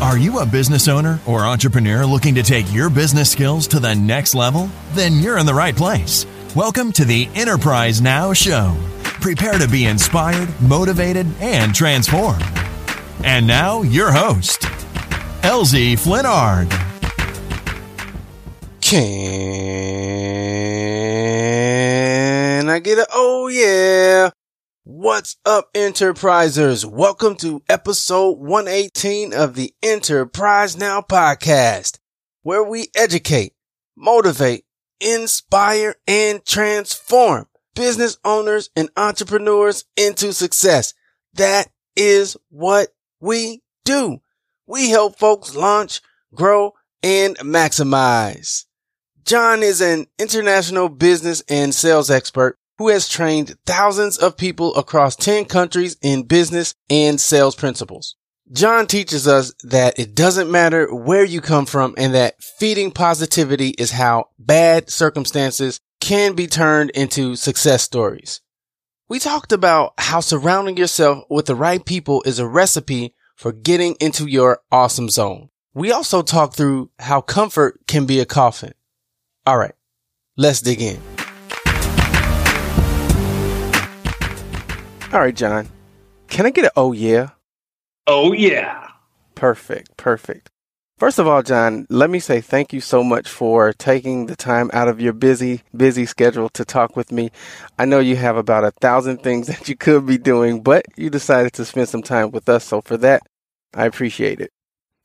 Are you a business owner or entrepreneur looking to take your business skills to the next level? Then you're in the right place. Welcome to the Enterprise Now Show. Prepare to be inspired, motivated, and transformed. And now, your host, LZ Flinnard. Can I get a oh yeah? What's up, enterprisers? Welcome to episode 118 of the Enterprise Now podcast, where we educate, motivate, inspire, and transform business owners and entrepreneurs into success. That is what we do. We help folks launch, grow, and maximize. John is an international business and sales expert who has trained thousands of people across 10 countries in business and sales principles. John teaches us that it doesn't matter where you come from and that feeding positivity is how bad circumstances can be turned into success stories. We talked about how surrounding yourself with the right people is a recipe for getting into your awesome zone. We also talked through how comfort can be a coffin. All right, let's dig in. All right, John. Can I get an oh yeah? Oh yeah. Perfect, perfect. First of all, John, let me say thank you so much for taking the time out of your busy, busy schedule to talk with me. I know you have about a thousand things that you could be doing, but you decided to spend some time with us. So for that, I appreciate it.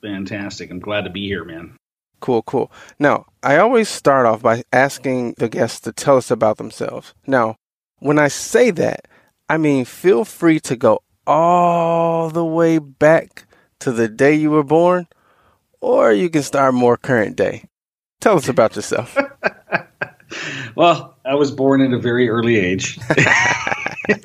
Fantastic. I'm glad to be here, man. Cool, cool. Now, I always start off by asking the guests to tell us about themselves. Now, when I say that, I mean, feel free to go all the way back to the day you were born, or you can start more current day. Tell us about yourself. well, I was born at a very early age in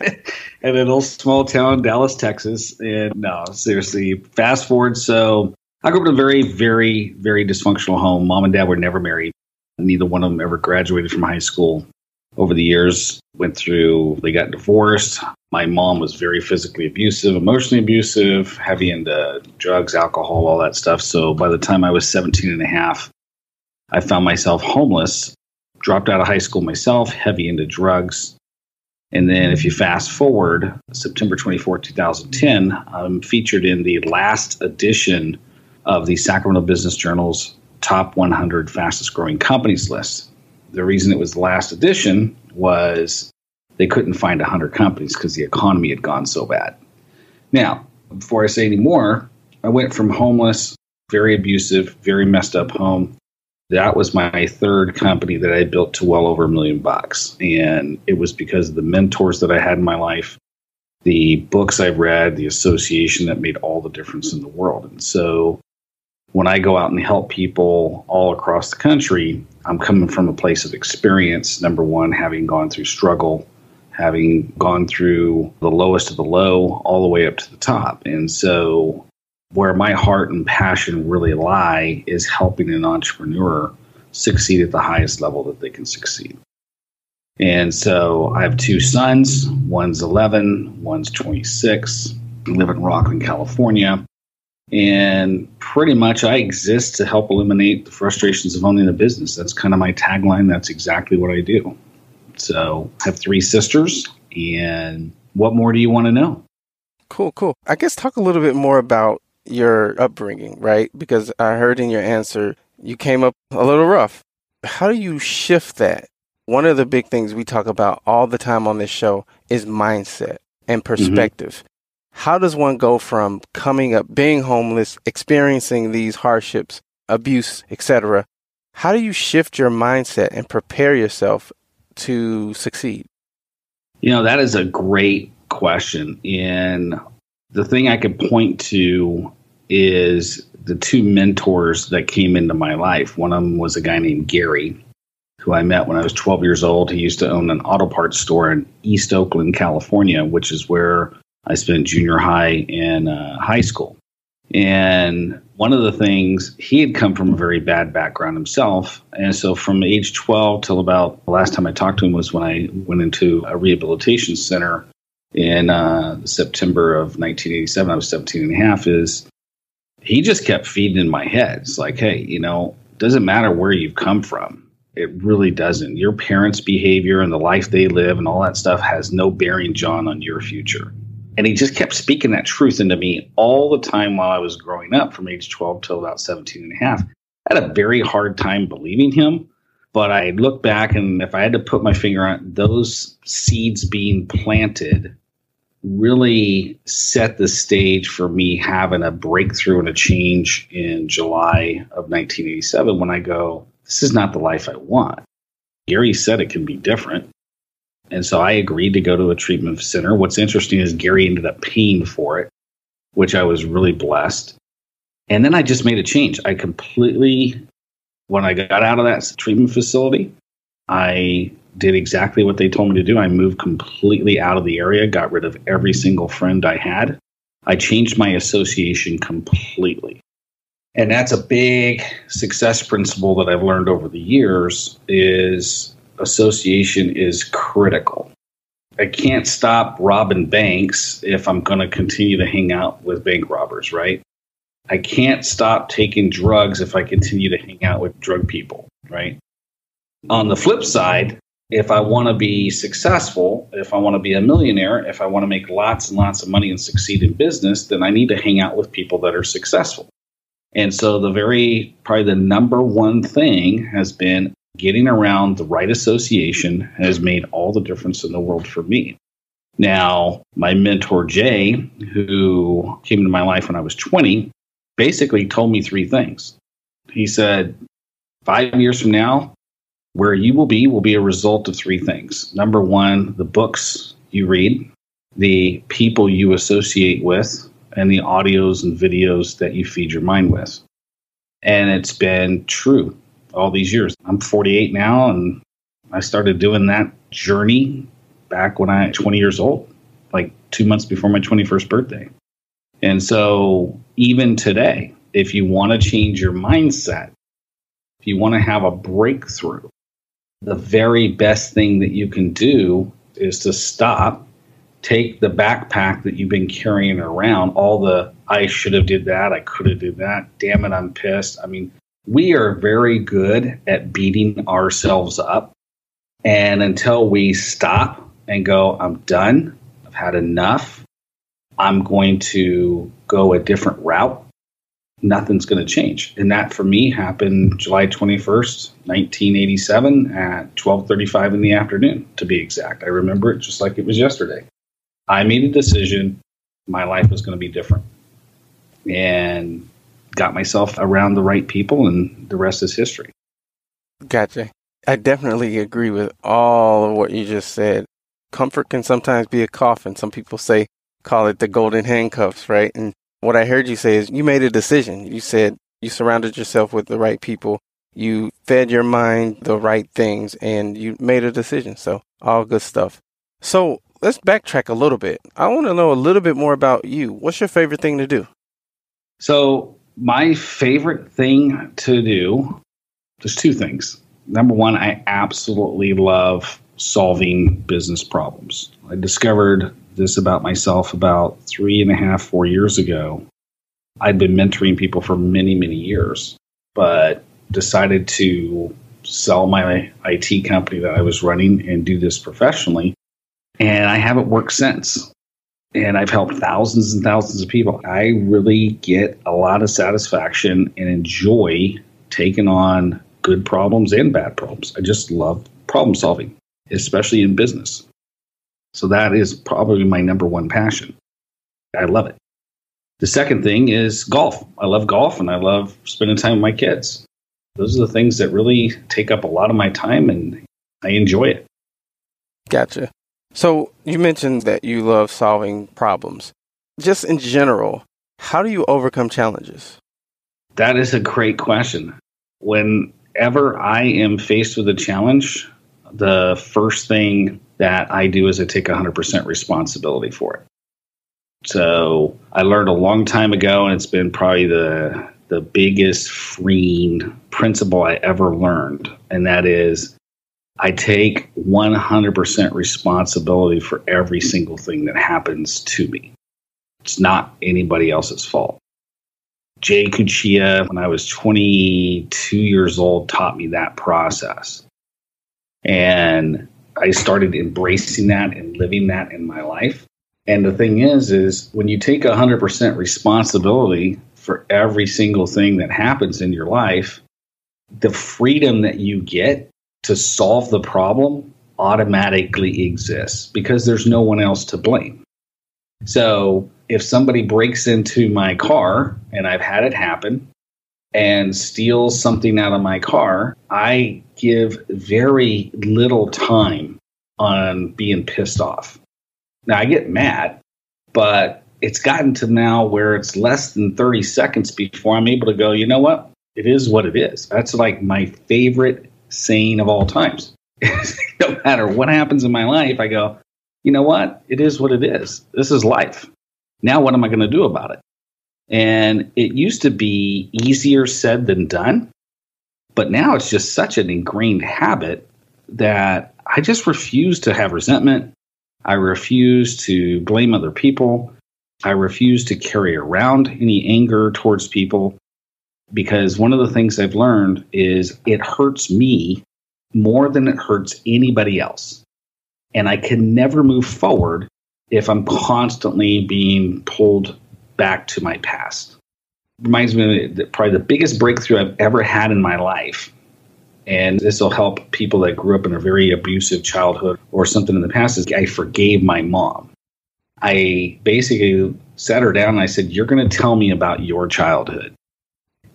a little small town, Dallas, Texas. And no, seriously, fast forward. So I grew up in a very, very, very dysfunctional home. Mom and dad were never married. Neither one of them ever graduated from high school over the years went through they got divorced. My mom was very physically abusive emotionally abusive heavy into drugs alcohol all that stuff. So by the time i was 17 and a half i found myself homeless dropped out of high school myself heavy into drugs. And then if you fast forward september 24 2010 i'm featured in the last edition of the sacramento business journal's top 100 fastest growing companies list the reason it was the last edition was they couldn't find 100 companies because the economy had gone so bad. Now, before I say any more, I went from homeless, very abusive, very messed up home. That was my third company that I built to well over a million bucks. And it was because of the mentors that I had in my life, the books I read, the association that made all the difference in the world. And so when I go out and help people all across the country, I'm coming from a place of experience. Number one, having gone through struggle, having gone through the lowest of the low all the way up to the top. And so, where my heart and passion really lie is helping an entrepreneur succeed at the highest level that they can succeed. And so, I have two sons one's 11, one's 26. I live in Rocklin, California. And pretty much I exist to help eliminate the frustrations of owning a business. That's kind of my tagline. That's exactly what I do. So I have three sisters. And what more do you want to know? Cool, cool. I guess talk a little bit more about your upbringing, right? Because I heard in your answer you came up a little rough. How do you shift that? One of the big things we talk about all the time on this show is mindset and mm-hmm. perspective. Mm-hmm how does one go from coming up, being homeless, experiencing these hardships, abuse, etc.? How do you shift your mindset and prepare yourself to succeed? You know, that is a great question. And the thing I could point to is the two mentors that came into my life. One of them was a guy named Gary, who I met when I was 12 years old. He used to own an auto parts store in East Oakland, California, which is where I spent junior high and uh, high school. And one of the things, he had come from a very bad background himself. And so from age 12 till about the last time I talked to him was when I went into a rehabilitation center in uh, September of 1987. I was 17 and a half. Is he just kept feeding in my head. It's like, hey, you know, doesn't matter where you've come from. It really doesn't. Your parents' behavior and the life they live and all that stuff has no bearing, John, on your future. And he just kept speaking that truth into me all the time while I was growing up from age 12 till about 17 and a half. I had a very hard time believing him, but I look back and if I had to put my finger on those seeds being planted really set the stage for me having a breakthrough and a change in July of 1987 when I go, this is not the life I want. Gary said it can be different. And so I agreed to go to a treatment center. What's interesting is Gary ended up paying for it, which I was really blessed. And then I just made a change. I completely, when I got out of that treatment facility, I did exactly what they told me to do. I moved completely out of the area, got rid of every single friend I had. I changed my association completely. And that's a big success principle that I've learned over the years is association is critical. I can't stop robbing banks if I'm going to continue to hang out with bank robbers, right? I can't stop taking drugs if I continue to hang out with drug people, right? On the flip side, if I want to be successful, if I want to be a millionaire, if I want to make lots and lots of money and succeed in business, then I need to hang out with people that are successful. And so the very probably the number one thing has been getting around the right association has made all the difference in the world for me. Now, my mentor Jay, who came into my life when I was 20, basically told me three things. He said, Five years from now, where you will be will be a result of three things. Number one, the books you read, the people you associate with, and the audios and videos that you feed your mind with. And it's been true all these years. I'm 48 now, and I started doing that journey back when I was 20 years old, like two months before my 21st birthday. And so, even today, if you want to change your mindset, if you want to have a breakthrough, the very best thing that you can do is to stop, take the backpack that you've been carrying around, all the I should have did that, I could have did that, damn it, I'm pissed. I mean, we are very good at beating ourselves up. And until we stop and go, I'm done, I've had enough, I'm going to go a different route, nothing's going to change. And that for me happened July 21st, 1987 at 12:35 in the afternoon to be exact. I remember it just like it was yesterday. I made a decision my life was going to be different. And got myself around the right people, and the rest is history. Gotcha. I definitely agree with all of what you just said. Comfort can sometimes be a coffin. Some people say, call it the golden handcuffs, right? And what I heard you say is you made a decision. You said you surrounded yourself with the right people. You fed your mind the right things and you made a decision. So all good stuff. So let's backtrack a little bit. I want to know a little bit more about you. What's your favorite thing to do? So my favorite thing to do, there's two things. Number one, I absolutely love solving business problems. I discovered this about myself about three and a half, four years ago. I'd been mentoring people for many, many years, but decided to sell my IT company that I was running and do this professionally. And I haven't worked since and I've helped thousands and thousands of people. I really get a lot of satisfaction and enjoy taking on good problems and bad problems. I just love problem solving, especially in business. So that is probably my number one passion. I love it. The second thing is golf. I love golf and I love spending time with my kids. Those are the things that really take up a lot of my time and I enjoy it. Gotcha. So you mentioned that you love solving problems. Just in general, How do you overcome challenges? That is a great question. Whenever I am faced with a challenge, the first thing that I do is I take 100% responsibility for it. So I learned a long time ago, and it's been probably the the biggest freeing principle I ever learned, and that is I take 100% responsibility for every single thing that happens to me. It's not anybody else's fault. Jay Kuchia, when I was 22 years old, taught me that process. And I started embracing that and living that in my life. And the thing is, is when you take 100% responsibility for every single thing that happens in your life, the freedom that you get to solve the problem automatically exists because there's no one else to blame. So if somebody breaks into my car, and I've had it happen, and steals something out of my car, I give very little time on being pissed off. Now I get mad, but it's gotten to now where it's less than 30 seconds before I'm able to go, you know what? It is what it is. That's like my favorite saying of all times. no matter what happens in my life, I go, you know what? It is what it is. This is life. Now, what am I going to do about it? And it used to be easier said than done. But now it's just such an ingrained habit that I just refuse to have resentment. I refuse to blame other people. I refuse to carry around any anger towards people because one of the things I've learned is it hurts me more than it hurts anybody else. And I can never move forward if I'm constantly being pulled back to my past. Reminds me of probably the biggest breakthrough I've ever had in my life. And this will help people that grew up in a very abusive childhood or something in the past is I forgave my mom. I basically sat her down and I said, You're going to tell me about your childhood.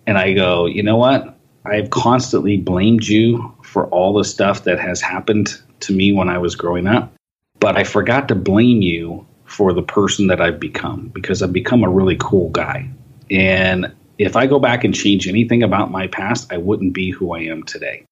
And I go, You know what? I've constantly blamed you for all the stuff that has happened to me when I was growing up, but I forgot to blame you for the person that I've become because I've become a really cool guy. And if I go back and change anything about my past, I wouldn't be who I am today.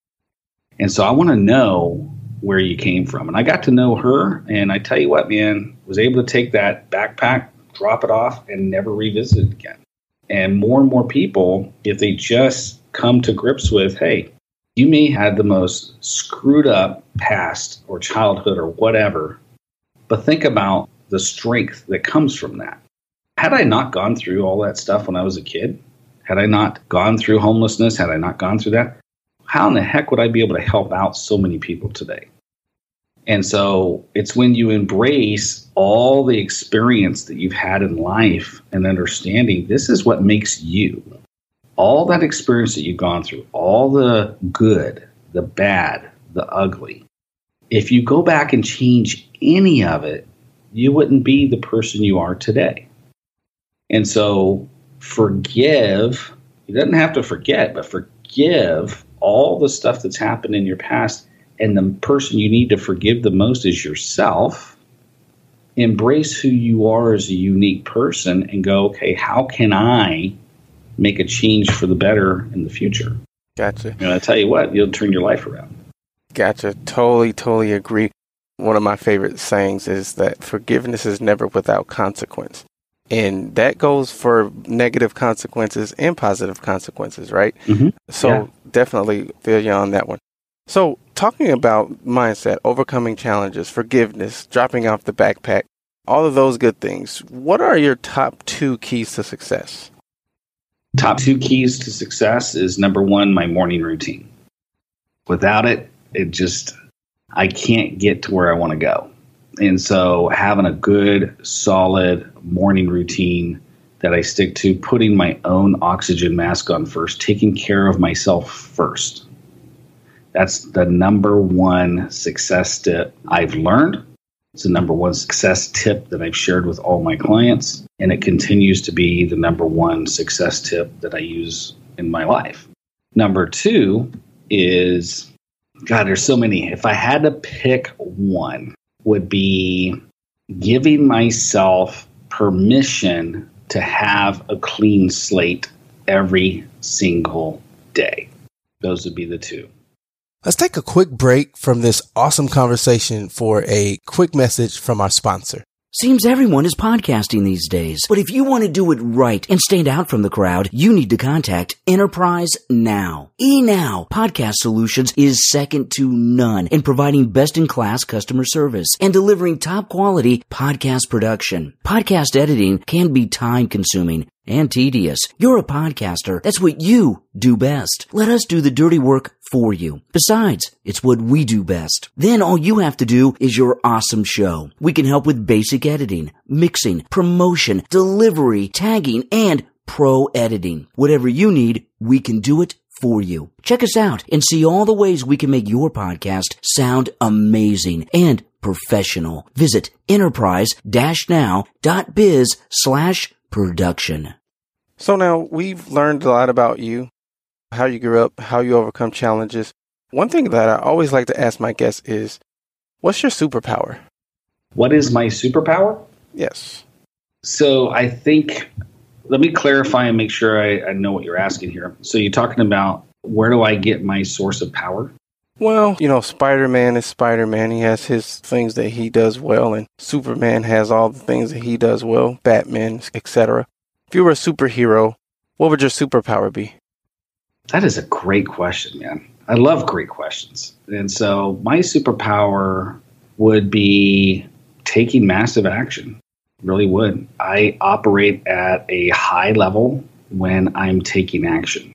And so I want to know where you came from. And I got to know her, and I tell you what, man, was able to take that backpack, drop it off, and never revisit it again. And more and more people, if they just come to grips with, hey, you may have the most screwed up past or childhood or whatever, but think about the strength that comes from that. Had I not gone through all that stuff when I was a kid, had I not gone through homelessness, had I not gone through that, how in the heck would I be able to help out so many people today? And so it's when you embrace all the experience that you've had in life and understanding this is what makes you. All that experience that you've gone through, all the good, the bad, the ugly. If you go back and change any of it, you wouldn't be the person you are today. And so forgive, you doesn't have to forget, but forgive all the stuff that's happened in your past and the person you need to forgive the most is yourself. Embrace who you are as a unique person and go, okay, how can I make a change for the better in the future? Gotcha. And I tell you what, you'll turn your life around. Gotcha. Totally, totally agree. One of my favorite sayings is that forgiveness is never without consequence. And that goes for negative consequences and positive consequences, right? Mm-hmm. So Yeah. definitely feel you on that one. So talking about mindset, overcoming challenges, forgiveness, dropping off the backpack, all of those good things. What are your top two keys to success? Top two keys to success is number one, my morning routine. Without it, it just, I can't get to where I want to go. And so having a good, solid morning routine that I stick to, putting my own oxygen mask on first, taking care of myself first. That's the number one success tip I've learned. It's the number one success tip that I've shared with all my clients. And it continues to be the number one success tip that I use in my life. Number two is God, there's so many. If I had to pick one, would be giving myself permission to have a clean slate every single day. Those would be the two. Let's take a quick break from this awesome conversation for a quick message from our sponsor. Seems everyone is podcasting these days. But if you want to do it right and stand out from the crowd, you need to contact Enterprise Now. eNow Podcast Solutions is second to none in providing best in class customer service and delivering top quality podcast production. Podcast editing can be time consuming and tedious. You're a podcaster. That's what you do best. Let us do the dirty work for you. Besides, it's what we do best. Then all you have to do is your awesome show. We can help with basic editing, mixing, promotion, delivery, tagging, and pro editing. Whatever you need, we can do it for you. Check us out and see all the ways we can make your podcast sound amazing and professional. Visit enterprise-now.biz slash production. So now we've learned a lot about you, how you grew up, how you overcome challenges. One thing that I always like to ask my guests is, what's your superpower? What is my superpower? Yes. So I think, let me clarify and make sure I, I know what you're asking here. So you're talking about where do I get my source of power? Well, you know, Spider Man is Spider Man. He has his things that he does well, and Superman has all the things that he does well, Batman, etc. If you were a superhero, what would your superpower be? That is a great question, man. I love great questions. And so my superpower would be taking massive action. Really would. I operate at a high level when I'm taking action.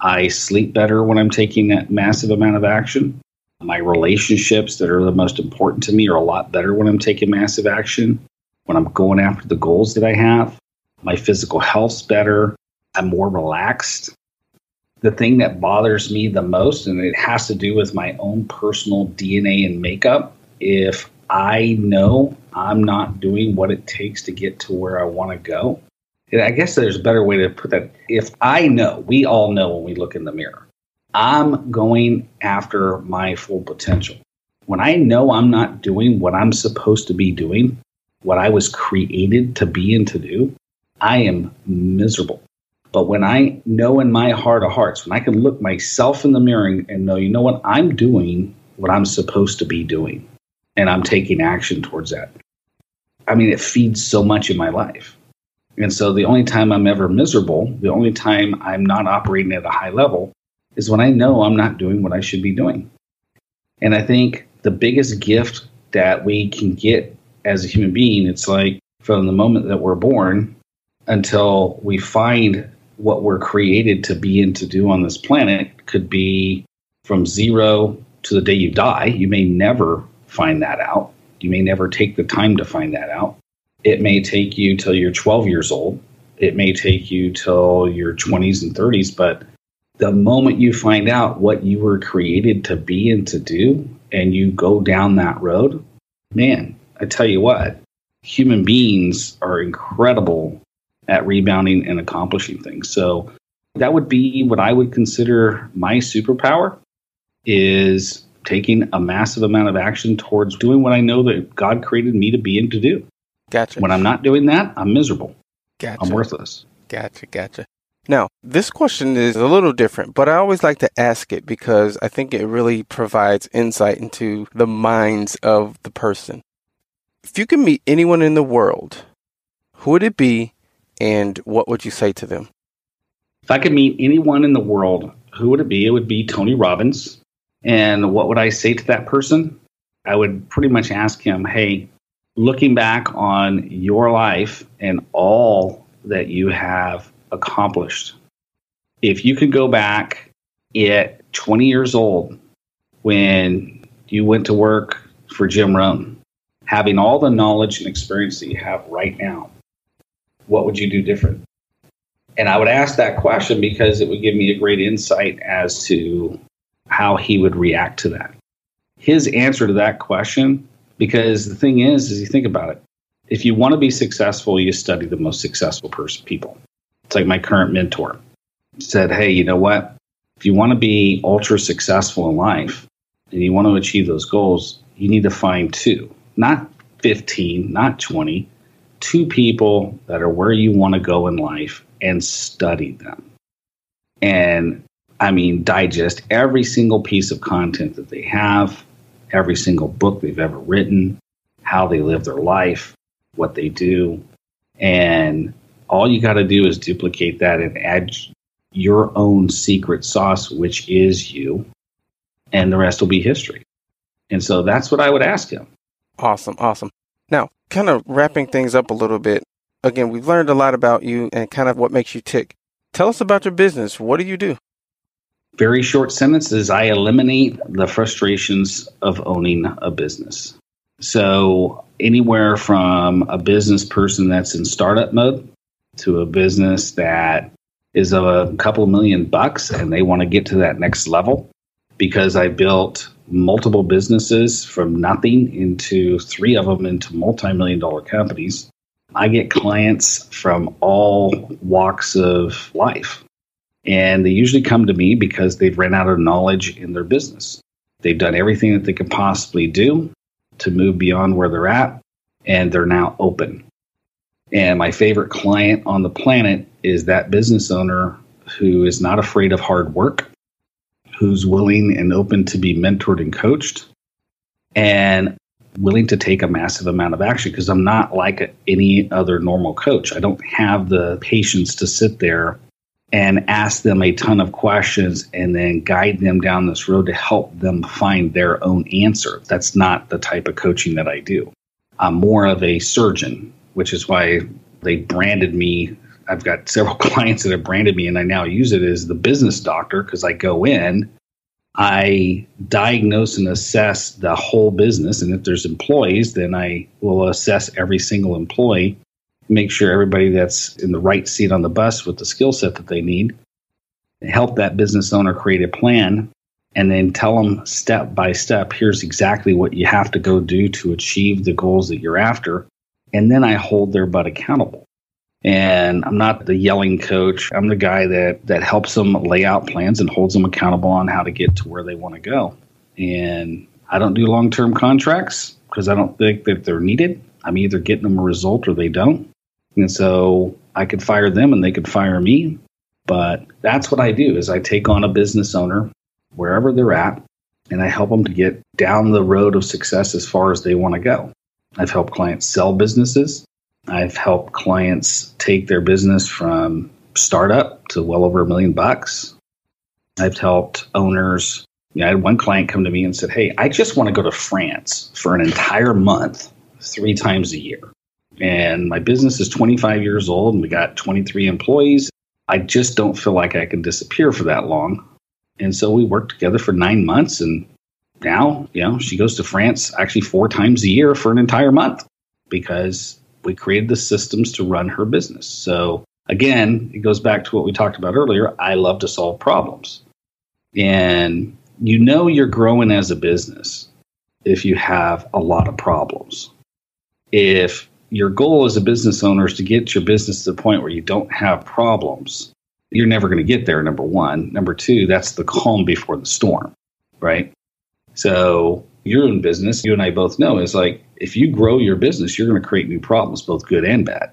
I sleep better when I'm taking that massive amount of action. My relationships that are the most important to me are a lot better when I'm taking massive action. When I'm going after the goals that I have, my physical health's better. I'm more relaxed. The thing that bothers me the most, and it has to do with my own personal DNA and makeup, if I know I'm not doing what it takes to get to where I want to go, I guess there's a better way to put that. If I know, we all know when we look in the mirror, I'm going after my full potential. When I know I'm not doing what I'm supposed to be doing, what I was created to be and to do, I am miserable. But when I know in my heart of hearts, when I can look myself in the mirror and, know, you know what, I'm doing what I'm supposed to be doing, and I'm taking action towards that. I mean, it feeds so much in my life. And so the only time I'm ever miserable, the only time I'm not operating at a high level is when I know I'm not doing what I should be doing. And I think the biggest gift that we can get as a human being, it's like from the moment that we're born until we find what we're created to be and to do on this planet could be from zero to the day you die. You may never find that out. You may never take the time to find that out. It may take you till you're 12 years old. It may take you till your 20s and 30s, but the moment you find out what you were created to be and to do, and you go down that road, man, I tell you what, human beings are incredible at rebounding and accomplishing things. So that would be what I would consider my superpower is taking a massive amount of action towards doing what I know that God created me to be and to do. Gotcha. When I'm not doing that, I'm miserable. Gotcha. I'm worthless. Gotcha. Gotcha. Now, this question is a little different, but I always like to ask it because I think it really provides insight into the minds of the person. If you could meet anyone in the world, who would it be and what would you say to them? If I could meet anyone in the world, who would it be? It would be Tony Robbins. And what would I say to that person? I would pretty much ask him, hey, looking back on your life and all that you have accomplished, if you could go back at 20 years old when you went to work for Jim Rohn, having all the knowledge and experience that you have right now, what would you do different? And I would ask that question because it would give me a great insight as to how he would react to that. His answer to that question because the thing is, is you think about it. If you want to be successful, you study the most successful person, people. It's like my current mentor said, Hey, you know what? If you want to be ultra successful in life and you want to achieve those goals, you need to find two, not 15, not 20. two people that are where you want to go in life and study them. And I mean, digest every single piece of content that they have, every single book they've ever written, how they live their life, what they do. And all you got to do is duplicate that and add your own secret sauce, which is you, and the rest will be history. And so that's what I would ask him. Awesome. Awesome. Now, kind of wrapping things up a little bit. Again, we've learned a lot about you and kind of what makes you tick. Tell us about your business. What do you do? Very short sentences. I eliminate the frustrations of owning a business. So, anywhere from a business person that's in startup mode to a business that is a couple million bucks and they want to get to that next level because I built multiple businesses from nothing into three of them into multi-million dollar companies. I get clients from all walks of life. And they usually come to me because they've ran out of knowledge in their business. They've done everything that they could possibly do to move beyond where they're at, and they're now open. And my favorite client on the planet is that business owner who is not afraid of hard work, who's willing and open to be mentored and coached, and willing to take a massive amount of action because I'm not like any other normal coach. I don't have the patience to sit there and ask them a ton of questions and then guide them down this road to help them find their own answer. That's not the type of coaching that I do. I'm more of a surgeon, which is why they branded me. I've got several clients that have branded me, and I now use it as the business doctor because I go in, I diagnose and assess the whole business. And if there's employees, then I will assess every single employee make sure everybody that's in the right seat on the bus with the skill set that they need, help that business owner create a plan, and then tell them step by step here's exactly what you have to go do to achieve the goals that you're after. And then I hold their butt accountable. And I'm not the yelling coach. I'm the guy that, that helps them lay out plans and holds them accountable on how to get to where they want to go. And I don't do long term contracts because I don't think that they're needed. I'm either getting them a result or they don't. And so I could fire them and they could fire me. But that's what I do is I take on a business owner wherever they're at and I help them to get down the road of success as far as they want to go. I've helped clients sell businesses. I've helped clients take their business from startup to well over a million bucks. I've helped owners. You know, I had one client come to me and said, Hey, I just want to go to France for an entire month, three times a year and my business is 25 years old and we got 23 employees. I just don't feel like I can disappear for that long. And so we worked together for nine months. And now, you know, she goes to France actually four times a year for an entire month because we created the systems to run her business. So again, it goes back to what we talked about earlier. I love to solve problems. And you know you're growing as a business if you have a lot of problems. If your goal as a business owner is to get your business to the point where you don't have problems, you're never going to get there, number one. Number two, that's the calm before the storm, right? So you're in business, you and I both know, is like if you grow your business, you're going to create new problems, both good and bad.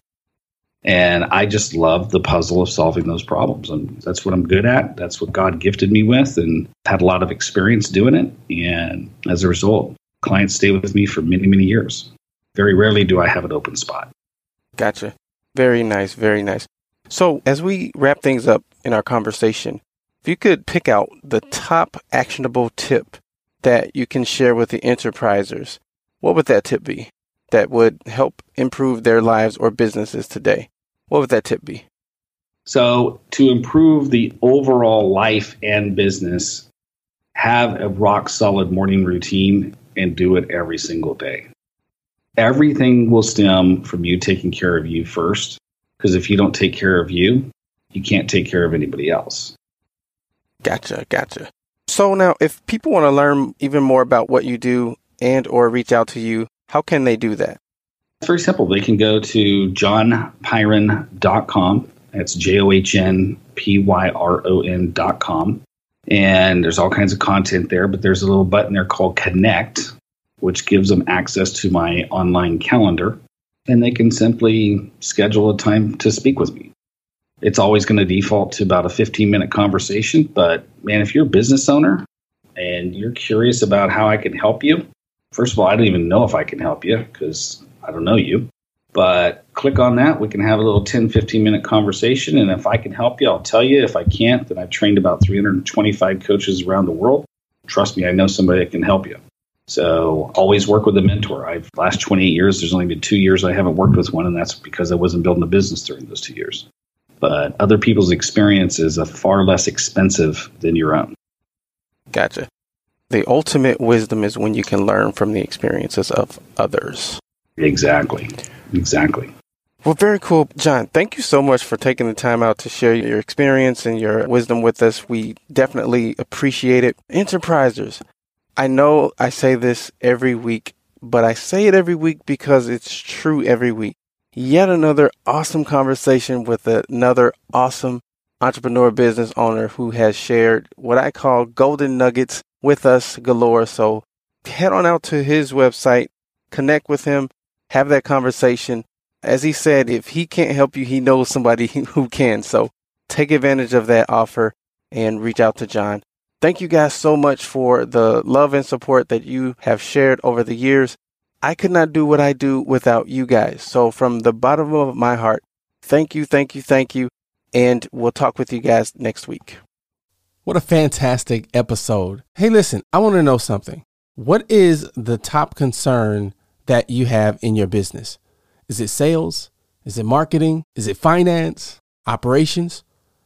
And I just love the puzzle of solving those problems. And that's what I'm good at. That's what God gifted me with and had a lot of experience doing it. And as a result, clients stay with me for many, many years. Very rarely do I have an open spot. Gotcha. Very nice. Very nice. So, as we wrap things up in our conversation, if you could pick out the top actionable tip that you can share with the enterprisers, what would that tip be that would help improve their lives or businesses today? What would that tip be? So, to improve the overall life and business, have a rock solid morning routine and do it every single day everything will stem from you taking care of you first. Because if you don't take care of you, you can't take care of anybody else. Gotcha, gotcha. So now, if people want to learn even more about what you do and or reach out to you, how can they do that? It's very simple. They can go to johnpyron.com. That's J O H N P Y R O N.com. And there's all kinds of content there, but there's a little button there called Connect which gives them access to my online calendar. and they can simply schedule a time to speak with me. It's always going to default to about a 15 minute conversation. But man, if you're a business owner and you're curious about how I can help you, first of all, I don't even know if I can help you because I don't know you. But click on that. We can have a little 10, 15 minute conversation. And if I can help you, I'll tell you. If I can't, then I've trained about 325 coaches around the world. Trust me, I know somebody that can help you. So always work with a mentor. I've last 28 years, there's only been two years I haven't worked with one, and that's because I wasn't building a business during those two years. But other people's experiences are far less expensive than your own. Gotcha. The ultimate wisdom is when you can learn from the experiences of others. Exactly. Exactly. Well, very cool. John, thank you so much for taking the time out to share your experience and your wisdom with us. We definitely appreciate it. Enterprisers, I know I say this every week, but I say it every week because it's true every week. Yet another awesome conversation with another awesome entrepreneur business owner who has shared what I call golden nuggets with us galore. So head on out to his website, connect with him, have that conversation. As he said, if he can't help you, he knows somebody who can. So take advantage of that offer and reach out to John. Thank you guys so much for the love and support that you have shared over the years. I could not do what I do without you guys. So, from the bottom of my heart, thank you, thank you, thank you. And we'll talk with you guys next week. What a fantastic episode. Hey, listen, I want to know something. What is the top concern that you have in your business? Is it sales? Is it marketing? Is it finance? Operations?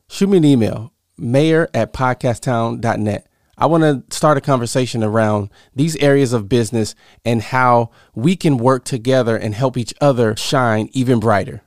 Shoot me an email mayor at podcasttown.net. I want to start a conversation around these areas of business and how we can work together and help each other shine even brighter.